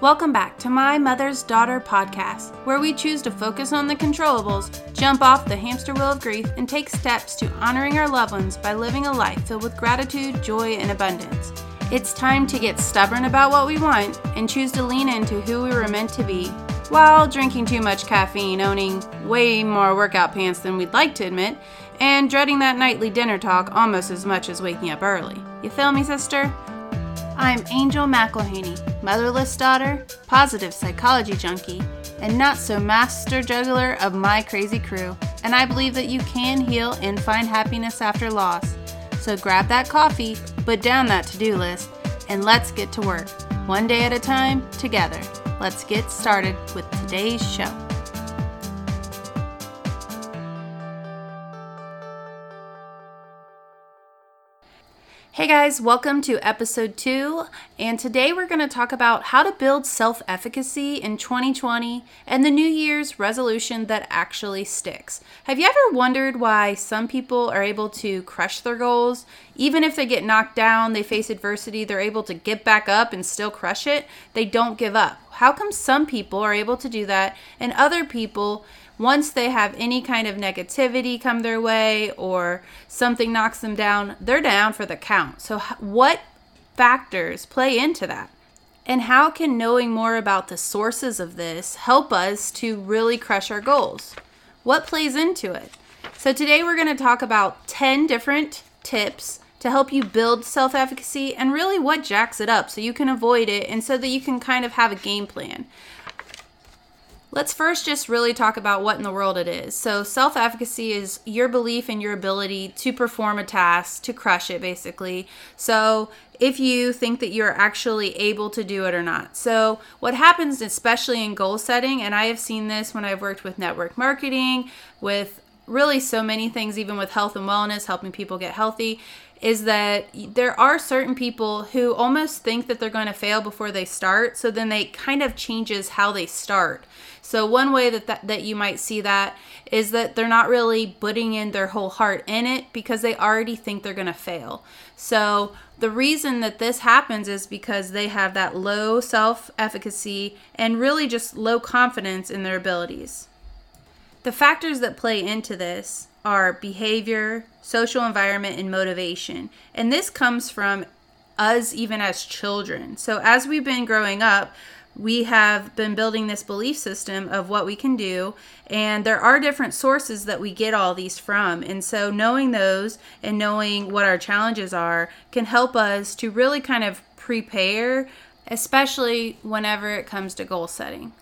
Welcome back to My Mother's Daughter podcast, where we choose to focus on the controllables, jump off the hamster wheel of grief, and take steps to honoring our loved ones by living a life filled with gratitude, joy, and abundance. It's time to get stubborn about what we want and choose to lean into who we were meant to be while drinking too much caffeine, owning way more workout pants than we'd like to admit, and dreading that nightly dinner talk almost as much as waking up early. You feel me, sister? I'm Angel McElhaney, motherless daughter, positive psychology junkie, and not so master juggler of my crazy crew. And I believe that you can heal and find happiness after loss. So grab that coffee, put down that to do list, and let's get to work. One day at a time, together. Let's get started with today's show. Hey guys, welcome to episode two. And today we're going to talk about how to build self efficacy in 2020 and the New Year's resolution that actually sticks. Have you ever wondered why some people are able to crush their goals? Even if they get knocked down, they face adversity, they're able to get back up and still crush it. They don't give up. How come some people are able to do that and other people? Once they have any kind of negativity come their way or something knocks them down, they're down for the count. So, what factors play into that? And how can knowing more about the sources of this help us to really crush our goals? What plays into it? So, today we're going to talk about 10 different tips to help you build self efficacy and really what jacks it up so you can avoid it and so that you can kind of have a game plan. Let's first just really talk about what in the world it is. So, self efficacy is your belief in your ability to perform a task, to crush it, basically. So, if you think that you're actually able to do it or not. So, what happens, especially in goal setting, and I have seen this when I've worked with network marketing, with really so many things, even with health and wellness, helping people get healthy, is that there are certain people who almost think that they're going to fail before they start. So then they kind of changes how they start. So one way that, that that you might see that is that they're not really putting in their whole heart in it because they already think they're going to fail. So the reason that this happens is because they have that low self-efficacy and really just low confidence in their abilities. The factors that play into this are behavior, social environment, and motivation. And this comes from us even as children. So as we've been growing up, we have been building this belief system of what we can do and there are different sources that we get all these from and so knowing those and knowing what our challenges are can help us to really kind of prepare especially whenever it comes to goal setting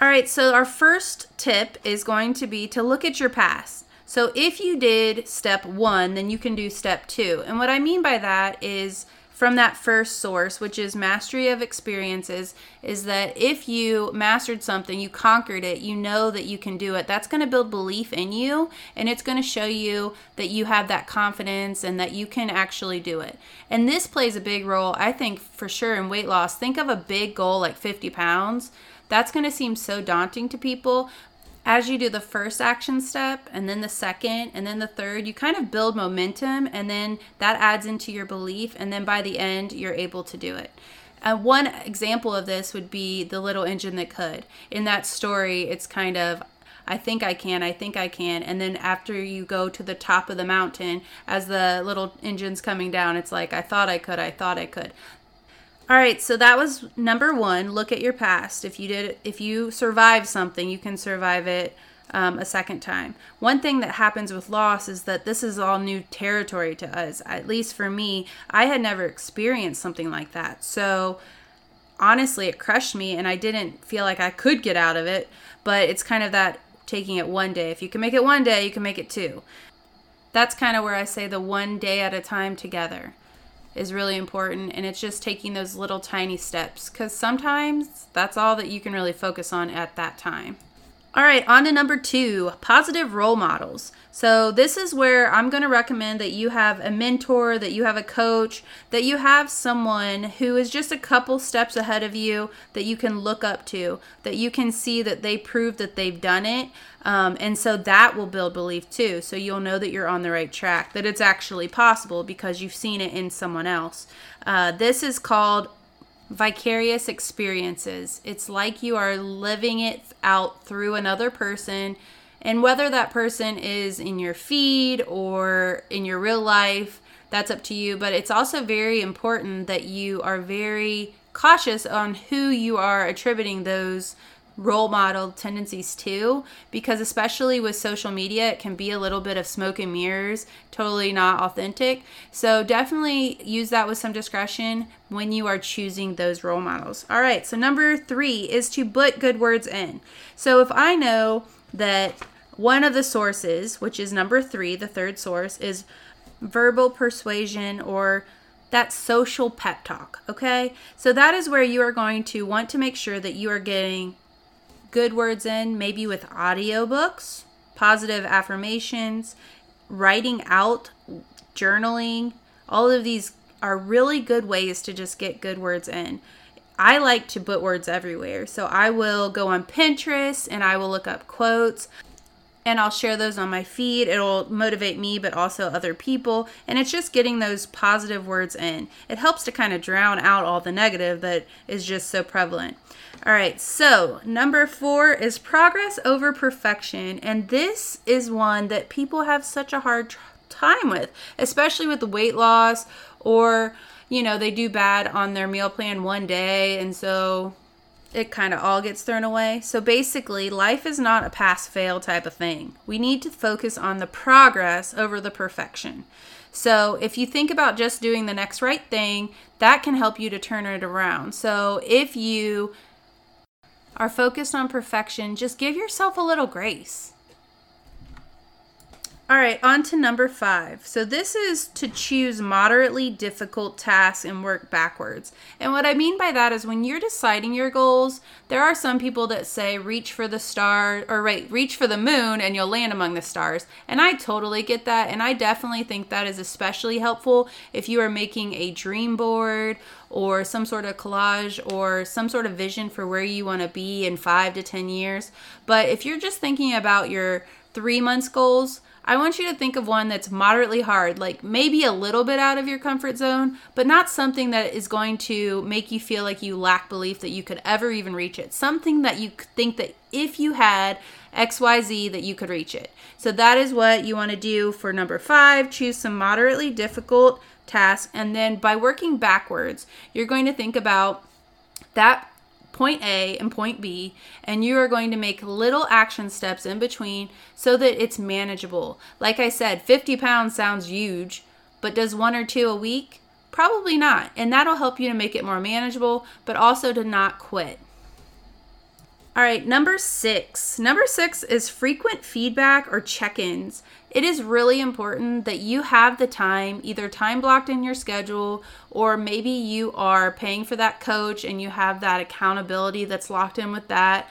all right so our first tip is going to be to look at your past so if you did step one then you can do step two and what i mean by that is from that first source, which is mastery of experiences, is that if you mastered something, you conquered it, you know that you can do it. That's going to build belief in you and it's going to show you that you have that confidence and that you can actually do it. And this plays a big role, I think, for sure in weight loss. Think of a big goal like 50 pounds that's going to seem so daunting to people as you do the first action step and then the second and then the third, you kind of build momentum and then that adds into your belief. And then by the end, you're able to do it. Uh, one example of this would be the little engine that could. In that story, it's kind of, I think I can, I think I can. And then after you go to the top of the mountain, as the little engine's coming down, it's like, I thought I could, I thought I could. All right, so that was number one. Look at your past. If you did, if you survived something, you can survive it um, a second time. One thing that happens with loss is that this is all new territory to us. At least for me, I had never experienced something like that. So honestly, it crushed me, and I didn't feel like I could get out of it. But it's kind of that taking it one day. If you can make it one day, you can make it two. That's kind of where I say the one day at a time together is really important and it's just taking those little tiny steps because sometimes that's all that you can really focus on at that time. All right, on to number two positive role models. So, this is where I'm going to recommend that you have a mentor, that you have a coach, that you have someone who is just a couple steps ahead of you that you can look up to, that you can see that they prove that they've done it. Um, and so that will build belief too. So, you'll know that you're on the right track, that it's actually possible because you've seen it in someone else. Uh, this is called vicarious experiences. It's like you are living it out through another person. And whether that person is in your feed or in your real life, that's up to you. But it's also very important that you are very cautious on who you are attributing those role model tendencies too because especially with social media it can be a little bit of smoke and mirrors totally not authentic. So definitely use that with some discretion when you are choosing those role models. All right so number three is to put good words in. So if i know that one of the sources which is number three the third source is verbal persuasion or that social pep talk, okay? So that is where you are going to want to make sure that you are getting good words in, maybe with audiobooks, positive affirmations, writing out, journaling. All of these are really good ways to just get good words in. I like to put words everywhere. So I will go on Pinterest and I will look up quotes and I'll share those on my feed. It'll motivate me, but also other people. And it's just getting those positive words in. It helps to kind of drown out all the negative that is just so prevalent. All right, so number four is progress over perfection. And this is one that people have such a hard time with, especially with weight loss or, you know, they do bad on their meal plan one day. And so it kind of all gets thrown away. So basically, life is not a pass fail type of thing. We need to focus on the progress over the perfection. So if you think about just doing the next right thing, that can help you to turn it around. So if you are focused on perfection, just give yourself a little grace. All right, on to number five. So, this is to choose moderately difficult tasks and work backwards. And what I mean by that is when you're deciding your goals, there are some people that say reach for the star or right, reach for the moon and you'll land among the stars. And I totally get that. And I definitely think that is especially helpful if you are making a dream board or some sort of collage or some sort of vision for where you want to be in five to 10 years. But if you're just thinking about your three months goals, I want you to think of one that's moderately hard, like maybe a little bit out of your comfort zone, but not something that is going to make you feel like you lack belief that you could ever even reach it. Something that you think that if you had XYZ that you could reach it. So that is what you want to do for number 5, choose some moderately difficult tasks and then by working backwards, you're going to think about that point A and point B, and you are going to make little action steps in between so that it's manageable. Like I said, 50 pounds sounds huge, but does one or two a week? Probably not. And that'll help you to make it more manageable, but also to not quit. All right, number six. Number six is frequent feedback or check ins. It is really important that you have the time, either time blocked in your schedule, or maybe you are paying for that coach and you have that accountability that's locked in with that,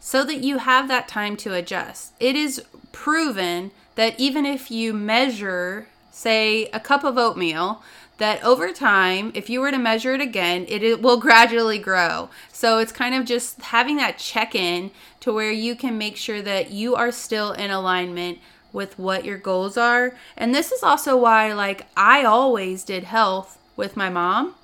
so that you have that time to adjust. It is proven that even if you measure, say, a cup of oatmeal, that over time, if you were to measure it again, it, it will gradually grow. So it's kind of just having that check in to where you can make sure that you are still in alignment with what your goals are. And this is also why, like, I always did health with my mom.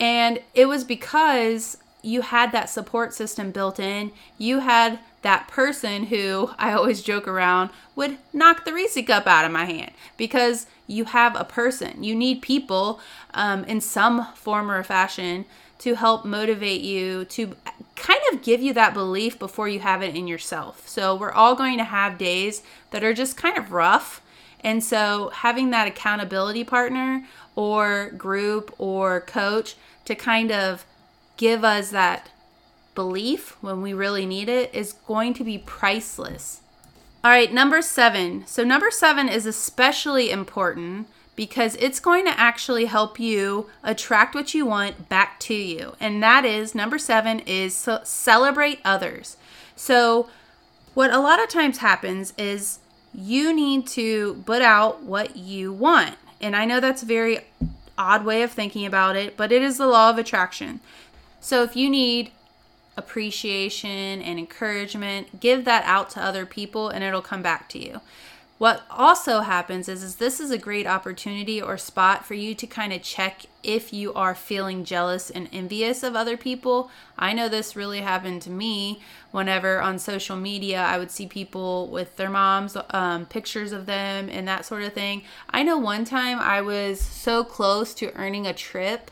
And it was because you had that support system built in. You had that person who I always joke around would knock the Reese cup out of my hand because you have a person. You need people um, in some form or fashion to help motivate you to kind of give you that belief before you have it in yourself. So we're all going to have days that are just kind of rough. And so having that accountability partner or group or coach to kind of give us that belief when we really need it is going to be priceless. All right, number seven. So, number seven is especially important because it's going to actually help you attract what you want back to you. And that is number seven is celebrate others. So, what a lot of times happens is you need to put out what you want. And I know that's a very odd way of thinking about it, but it is the law of attraction. So, if you need appreciation and encouragement. Give that out to other people and it'll come back to you. what also happens is, is this is a great opportunity or spot for you to kind of check if you are feeling jealous and envious of other people. I know this really happened to me whenever on social media I would see people with their moms, um, pictures of them, and that sort of thing. I know one time I was so close to earning a trip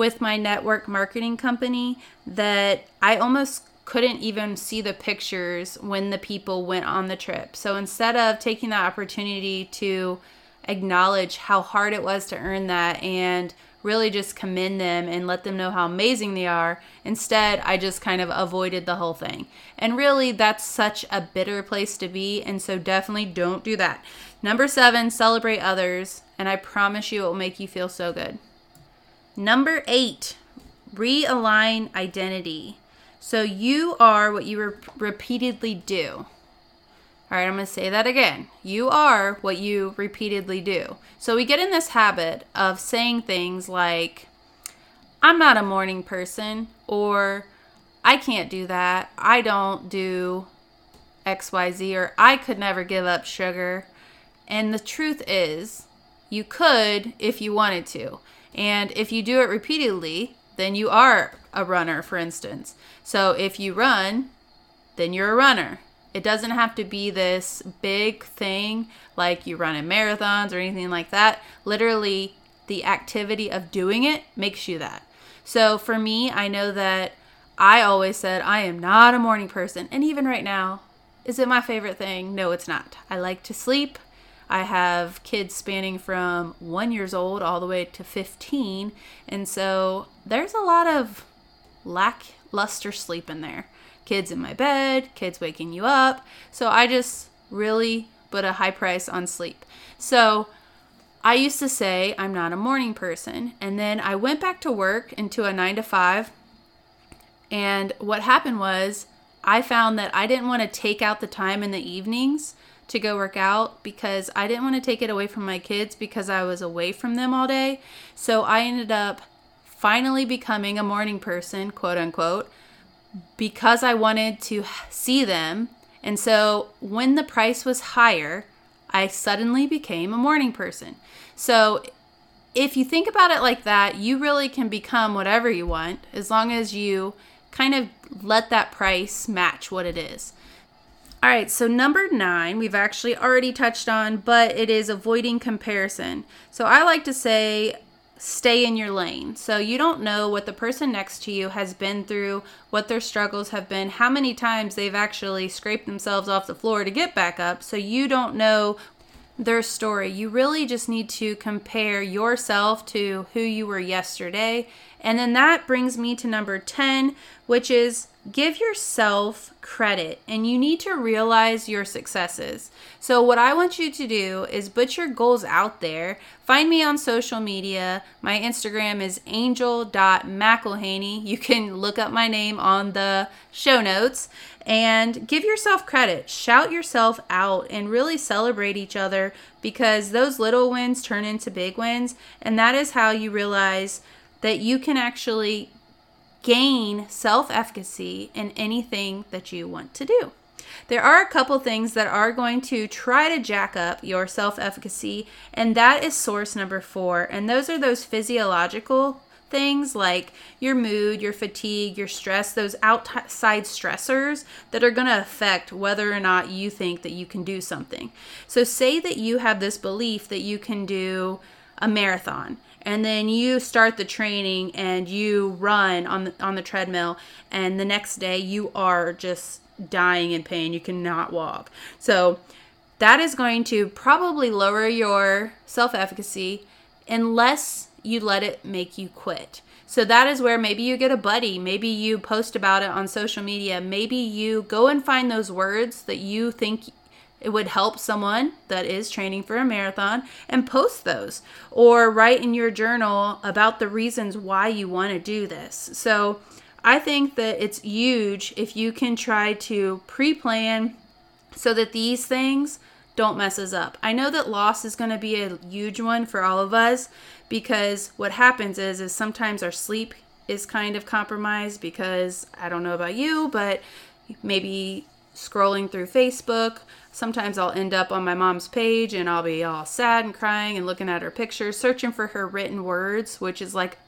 with my network marketing company that I almost couldn't even see the pictures when the people went on the trip. So instead of taking that opportunity to acknowledge how hard it was to earn that and really just commend them and let them know how amazing they are, instead I just kind of avoided the whole thing. And really, that's such a bitter place to be. And so definitely don't do that. Number seven, celebrate others. And I promise you it will make you feel so good. Number eight, realign identity. So you are what you re- repeatedly do. All right, I'm going to say that again. You are what you repeatedly do. So we get in this habit of saying things like, I'm not a morning person, or I can't do that. I don't do XYZ, or I could never give up sugar. And the truth is, you could if you wanted to. And if you do it repeatedly, then you are a runner, for instance. So if you run, then you're a runner. It doesn't have to be this big thing like you run in marathons or anything like that. Literally, the activity of doing it makes you that. So for me, I know that I always said I am not a morning person. And even right now, is it my favorite thing? No, it's not. I like to sleep. I have kids spanning from one years old all the way to 15. And so there's a lot of lackluster sleep in there. Kids in my bed, kids waking you up. So I just really put a high price on sleep. So I used to say I'm not a morning person. And then I went back to work into a nine to five. And what happened was I found that I didn't want to take out the time in the evenings to go work out because I didn't want to take it away from my kids because I was away from them all day. So I ended up finally becoming a morning person, quote unquote, because I wanted to see them. And so when the price was higher, I suddenly became a morning person. So if you think about it like that, you really can become whatever you want as long as you kind of let that price match what it is. All right, so number nine, we've actually already touched on, but it is avoiding comparison. So I like to say, stay in your lane. So you don't know what the person next to you has been through, what their struggles have been, how many times they've actually scraped themselves off the floor to get back up. So you don't know their story. You really just need to compare yourself to who you were yesterday. And then that brings me to number 10, which is give yourself credit and you need to realize your successes. So, what I want you to do is put your goals out there. Find me on social media. My Instagram is angel.mcilhaney. You can look up my name on the show notes and give yourself credit. Shout yourself out and really celebrate each other because those little wins turn into big wins. And that is how you realize that you can actually gain self efficacy in anything that you want to do. There are a couple things that are going to try to jack up your self efficacy, and that is source number four. And those are those physiological things like your mood, your fatigue, your stress, those outside stressors that are going to affect whether or not you think that you can do something. So, say that you have this belief that you can do a marathon and then you start the training and you run on the on the treadmill and the next day you are just dying in pain. You cannot walk. So that is going to probably lower your self-efficacy unless you let it make you quit. So that is where maybe you get a buddy maybe you post about it on social media maybe you go and find those words that you think it would help someone that is training for a marathon and post those or write in your journal about the reasons why you want to do this. So, I think that it's huge if you can try to pre plan so that these things don't mess us up. I know that loss is going to be a huge one for all of us because what happens is is sometimes our sleep is kind of compromised because I don't know about you, but maybe scrolling through Facebook. Sometimes I'll end up on my mom's page and I'll be all sad and crying and looking at her pictures, searching for her written words, which is like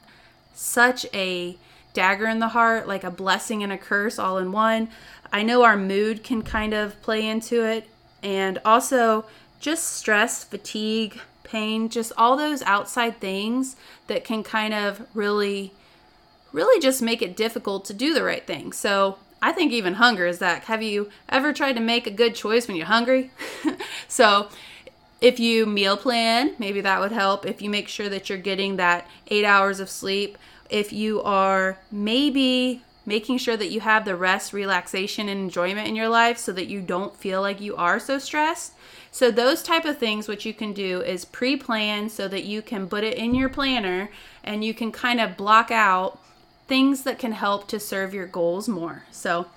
such a dagger in the heart, like a blessing and a curse all in one. I know our mood can kind of play into it, and also just stress, fatigue, pain, just all those outside things that can kind of really, really just make it difficult to do the right thing. So I think even hunger is that. Have you ever tried to make a good choice when you're hungry? so if you meal plan, maybe that would help. If you make sure that you're getting that eight hours of sleep, if you are maybe making sure that you have the rest, relaxation, and enjoyment in your life so that you don't feel like you are so stressed. So those type of things what you can do is pre-plan so that you can put it in your planner and you can kind of block out things that can help to serve your goals more. So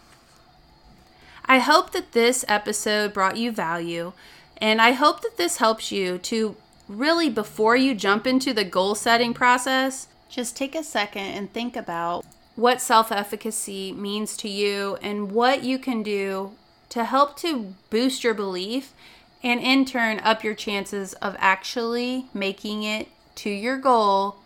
I hope that this episode brought you value and I hope that this helps you to really before you jump into the goal setting process, just take a second and think about what self efficacy means to you and what you can do to help to boost your belief and in turn up your chances of actually making it to your goal.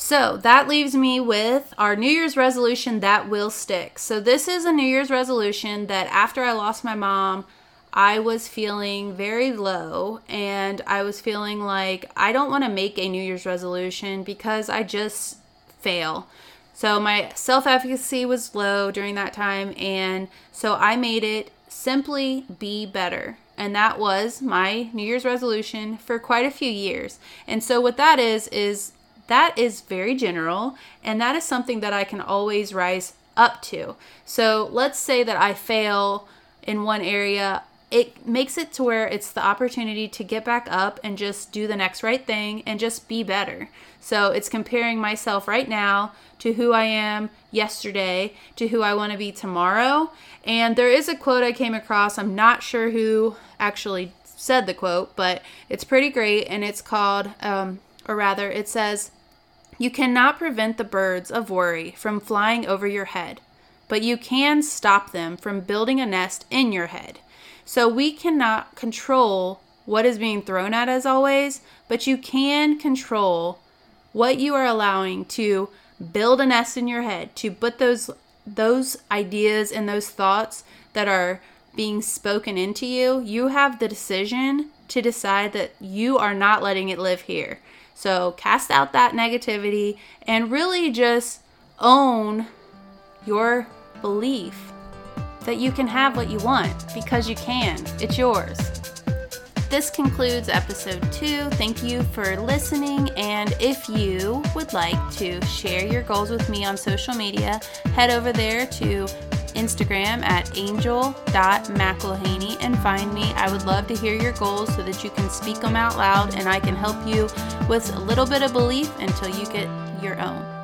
So that leaves me with our New Year's resolution that will stick. So, this is a New Year's resolution that after I lost my mom, I was feeling very low and I was feeling like I don't want to make a New Year's resolution because I just fail. So my self efficacy was low during that time, and so I made it simply be better. And that was my New Year's resolution for quite a few years. And so, what that is, is that is very general, and that is something that I can always rise up to. So, let's say that I fail in one area, it makes it to where it's the opportunity to get back up and just do the next right thing and just be better. So it's comparing myself right now to who I am yesterday to who I want to be tomorrow. And there is a quote I came across. I'm not sure who actually said the quote, but it's pretty great. And it's called, um, or rather, it says, You cannot prevent the birds of worry from flying over your head, but you can stop them from building a nest in your head. So we cannot control what is being thrown at us always, but you can control what you are allowing to build a nest in your head, to put those those ideas and those thoughts that are being spoken into you. You have the decision to decide that you are not letting it live here. So cast out that negativity and really just own your belief that you can have what you want because you can. It's yours. This concludes episode two. Thank you for listening. And if you would like to share your goals with me on social media, head over there to Instagram at angel.mcilhaney and find me. I would love to hear your goals so that you can speak them out loud and I can help you with a little bit of belief until you get your own.